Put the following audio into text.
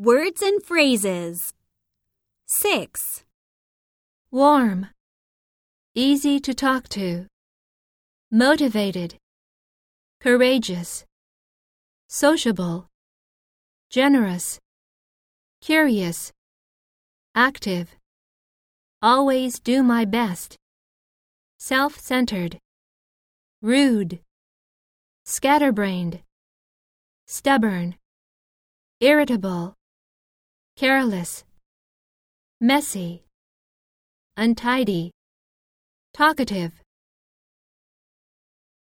Words and phrases. 6. warm, easy to talk to, motivated, courageous, sociable, generous, curious, active, always do my best, self centered, rude, scatterbrained, stubborn, irritable, careless, messy, untidy, talkative,